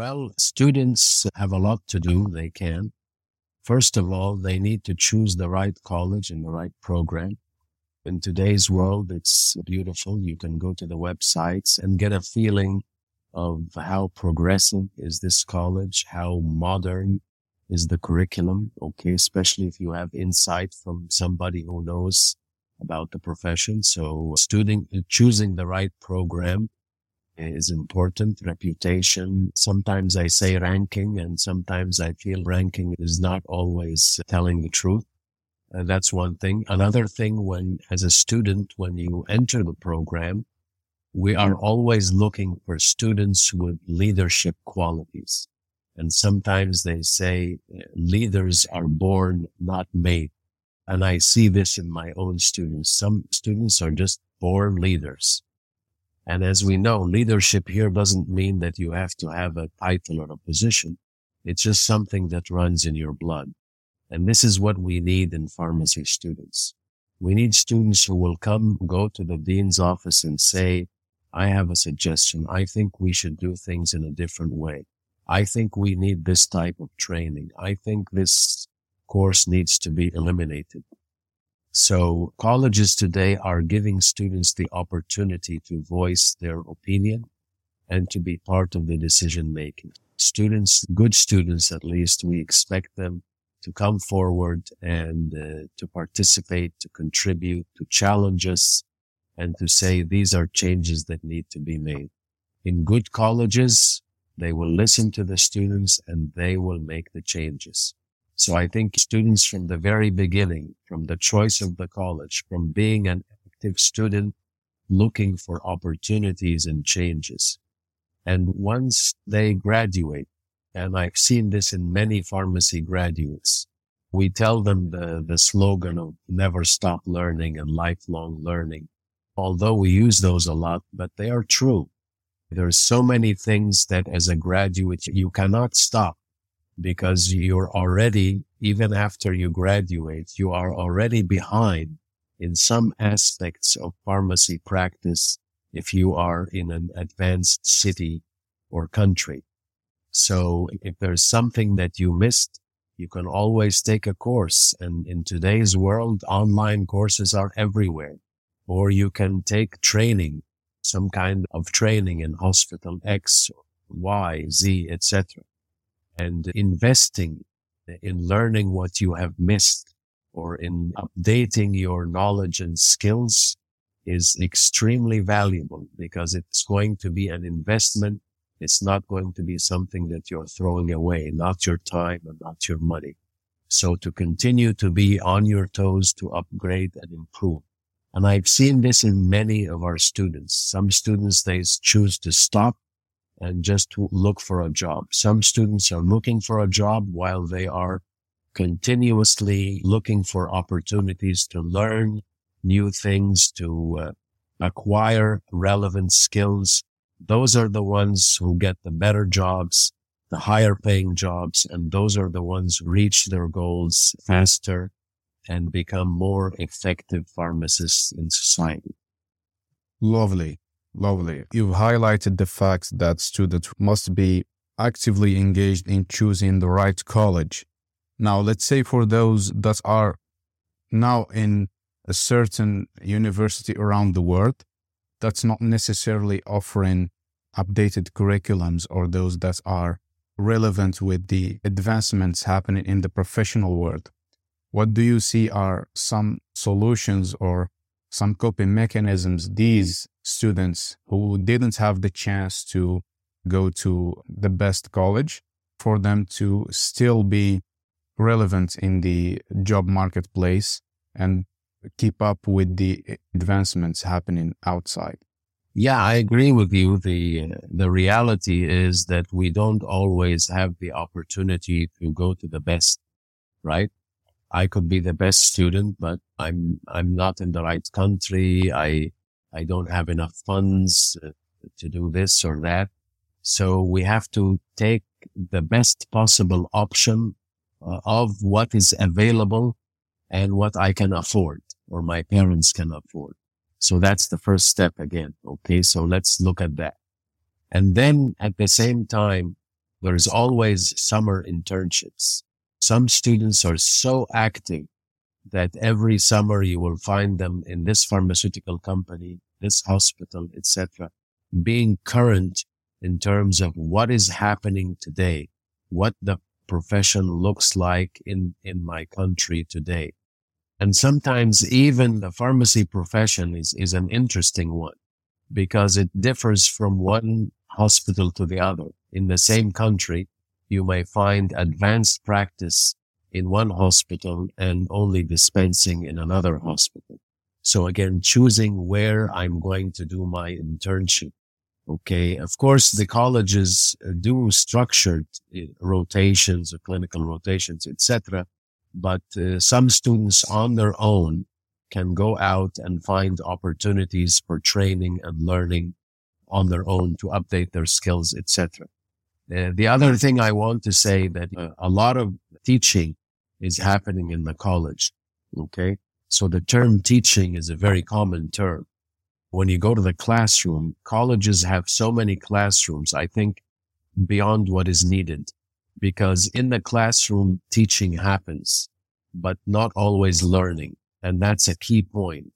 Well, students have a lot to do. They can. First of all, they need to choose the right college and the right program. In today's world, it's beautiful. You can go to the websites and get a feeling of how progressive is this college, how modern is the curriculum. Okay. Especially if you have insight from somebody who knows about the profession. So student choosing the right program is important. Reputation. Sometimes I say ranking and sometimes I feel ranking is not always telling the truth. Uh, that's one thing. Another thing when, as a student, when you enter the program, we are always looking for students with leadership qualities. And sometimes they say leaders are born, not made. And I see this in my own students. Some students are just born leaders. And as we know, leadership here doesn't mean that you have to have a title or a position. It's just something that runs in your blood. And this is what we need in pharmacy students. We need students who will come, go to the dean's office and say, I have a suggestion. I think we should do things in a different way. I think we need this type of training. I think this course needs to be eliminated. So colleges today are giving students the opportunity to voice their opinion and to be part of the decision making. Students, good students at least, we expect them to come forward and uh, to participate, to contribute, to challenge us and to say these are changes that need to be made. In good colleges, they will listen to the students and they will make the changes. So I think students from the very beginning, from the choice of the college, from being an active student, looking for opportunities and changes. And once they graduate, and I've seen this in many pharmacy graduates, we tell them the, the slogan of never stop learning and lifelong learning. Although we use those a lot, but they are true. There are so many things that as a graduate, you cannot stop because you're already, even after you graduate, you are already behind in some aspects of pharmacy practice if you are in an advanced city or country. So if there's something that you missed, you can always take a course. And in today's world, online courses are everywhere. Or you can take training, some kind of training in hospital X, Y, Z, etc and investing in learning what you have missed or in updating your knowledge and skills is extremely valuable because it's going to be an investment. It's not going to be something that you're throwing away, not your time and not your money. So to continue to be on your toes to upgrade and improve. And I've seen this in many of our students. Some students, they choose to stop and just to look for a job. Some students are looking for a job while they are continuously looking for opportunities to learn new things, to uh, acquire relevant skills. Those are the ones who get the better jobs, the higher paying jobs, and those are the ones who reach their goals faster and become more effective pharmacists in society. Lovely. Lovely. You've highlighted the fact that students must be actively engaged in choosing the right college. Now, let's say for those that are now in a certain university around the world that's not necessarily offering updated curriculums or those that are relevant with the advancements happening in the professional world. What do you see are some solutions or some coping mechanisms these students who didn't have the chance to go to the best college for them to still be relevant in the job marketplace and keep up with the advancements happening outside. Yeah, I agree with you. The, the reality is that we don't always have the opportunity to go to the best, right? I could be the best student, but I'm, I'm not in the right country. I, I don't have enough funds uh, to do this or that. So we have to take the best possible option uh, of what is available and what I can afford or my parents can afford. So that's the first step again. Okay. So let's look at that. And then at the same time, There's always summer internships. Some students are so active that every summer you will find them in this pharmaceutical company, this hospital, etc., being current in terms of what is happening today, what the profession looks like in, in my country today. And sometimes even the pharmacy profession is, is an interesting one because it differs from one hospital to the other. In the same country, you may find advanced practice in one hospital and only dispensing in another hospital. So again, choosing where I'm going to do my internship. Okay. Of course, the colleges do structured uh, rotations or clinical rotations, etc. But uh, some students on their own can go out and find opportunities for training and learning on their own to update their skills, etc. The other thing I want to say that uh, a lot of teaching is happening in the college. Okay. So the term teaching is a very common term. When you go to the classroom, colleges have so many classrooms, I think beyond what is needed because in the classroom, teaching happens, but not always learning. And that's a key point.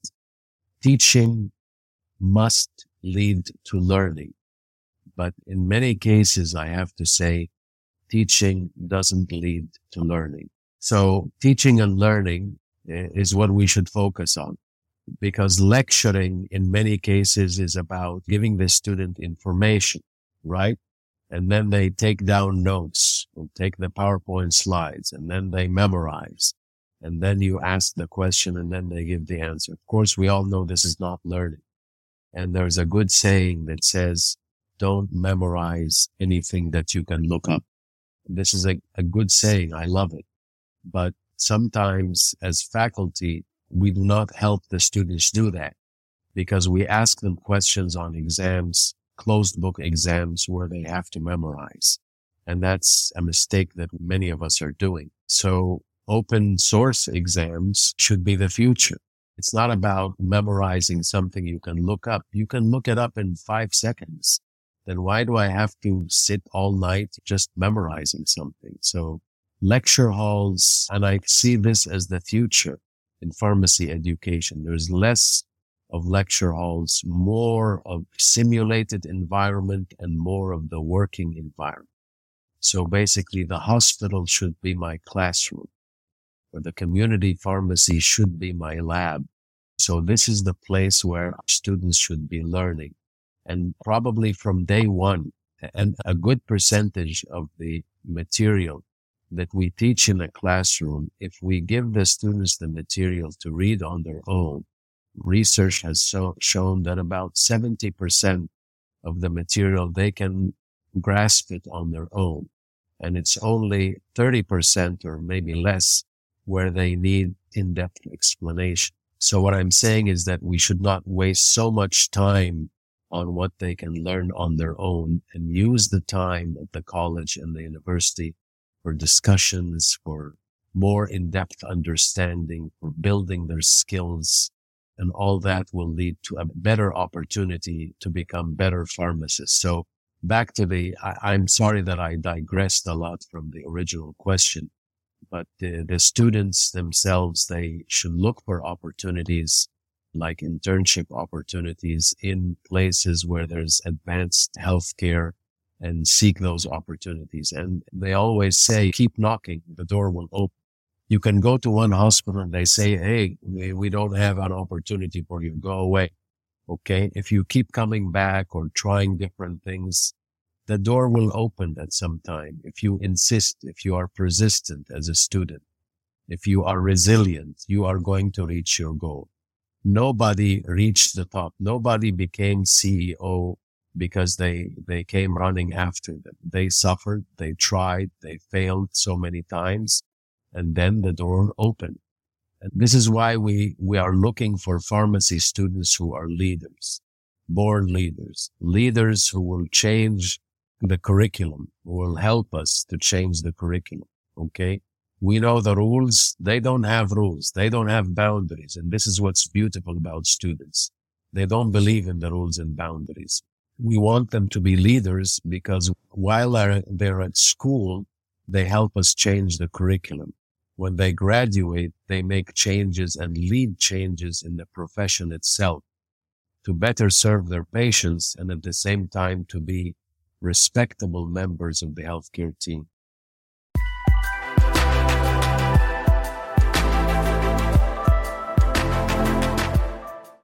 Teaching must lead to learning. But in many cases, I have to say, teaching doesn't lead to learning. So teaching and learning eh, is what we should focus on because lecturing in many cases is about giving the student information, right? And then they take down notes or take the PowerPoint slides and then they memorize. And then you ask the question and then they give the answer. Of course, we all know this is not learning. And there's a good saying that says, don't memorize anything that you can look up. This is a, a good saying. I love it. But sometimes as faculty, we do not help the students do that because we ask them questions on exams, closed book exams where they have to memorize. And that's a mistake that many of us are doing. So open source exams should be the future. It's not about memorizing something you can look up. You can look it up in five seconds. Then why do I have to sit all night just memorizing something? So lecture halls, and I see this as the future in pharmacy education. There's less of lecture halls, more of simulated environment and more of the working environment. So basically the hospital should be my classroom or the community pharmacy should be my lab. So this is the place where students should be learning and probably from day one and a good percentage of the material that we teach in a classroom, if we give the students the material to read on their own, research has so, shown that about 70% of the material they can grasp it on their own. And it's only 30% or maybe less where they need in-depth explanation. So what I'm saying is that we should not waste so much time on what they can learn on their own and use the time at the college and the university for discussions, for more in-depth understanding, for building their skills. And all that will lead to a better opportunity to become better pharmacists. So back to the, I, am sorry that I digressed a lot from the original question, but the, the students themselves, they should look for opportunities like internship opportunities in places where there's advanced healthcare and seek those opportunities. And they always say, keep knocking, the door will open. You can go to one hospital and they say, Hey, we don't have an opportunity for you. Go away. Okay. If you keep coming back or trying different things, the door will open at some time. If you insist, if you are persistent as a student, if you are resilient, you are going to reach your goal. Nobody reached the top. Nobody became CEO because they, they came running after them. They suffered, they tried, they failed so many times, and then the door opened. And this is why we, we are looking for pharmacy students who are leaders, born leaders, leaders who will change the curriculum, who will help us to change the curriculum. Okay. We know the rules. They don't have rules. They don't have boundaries. And this is what's beautiful about students. They don't believe in the rules and boundaries. we want them to be leaders because while they're at school, they help us change the curriculum. When they graduate, they make changes and lead changes in the profession itself to better serve their patients and at the same time to be respectable members of the healthcare team.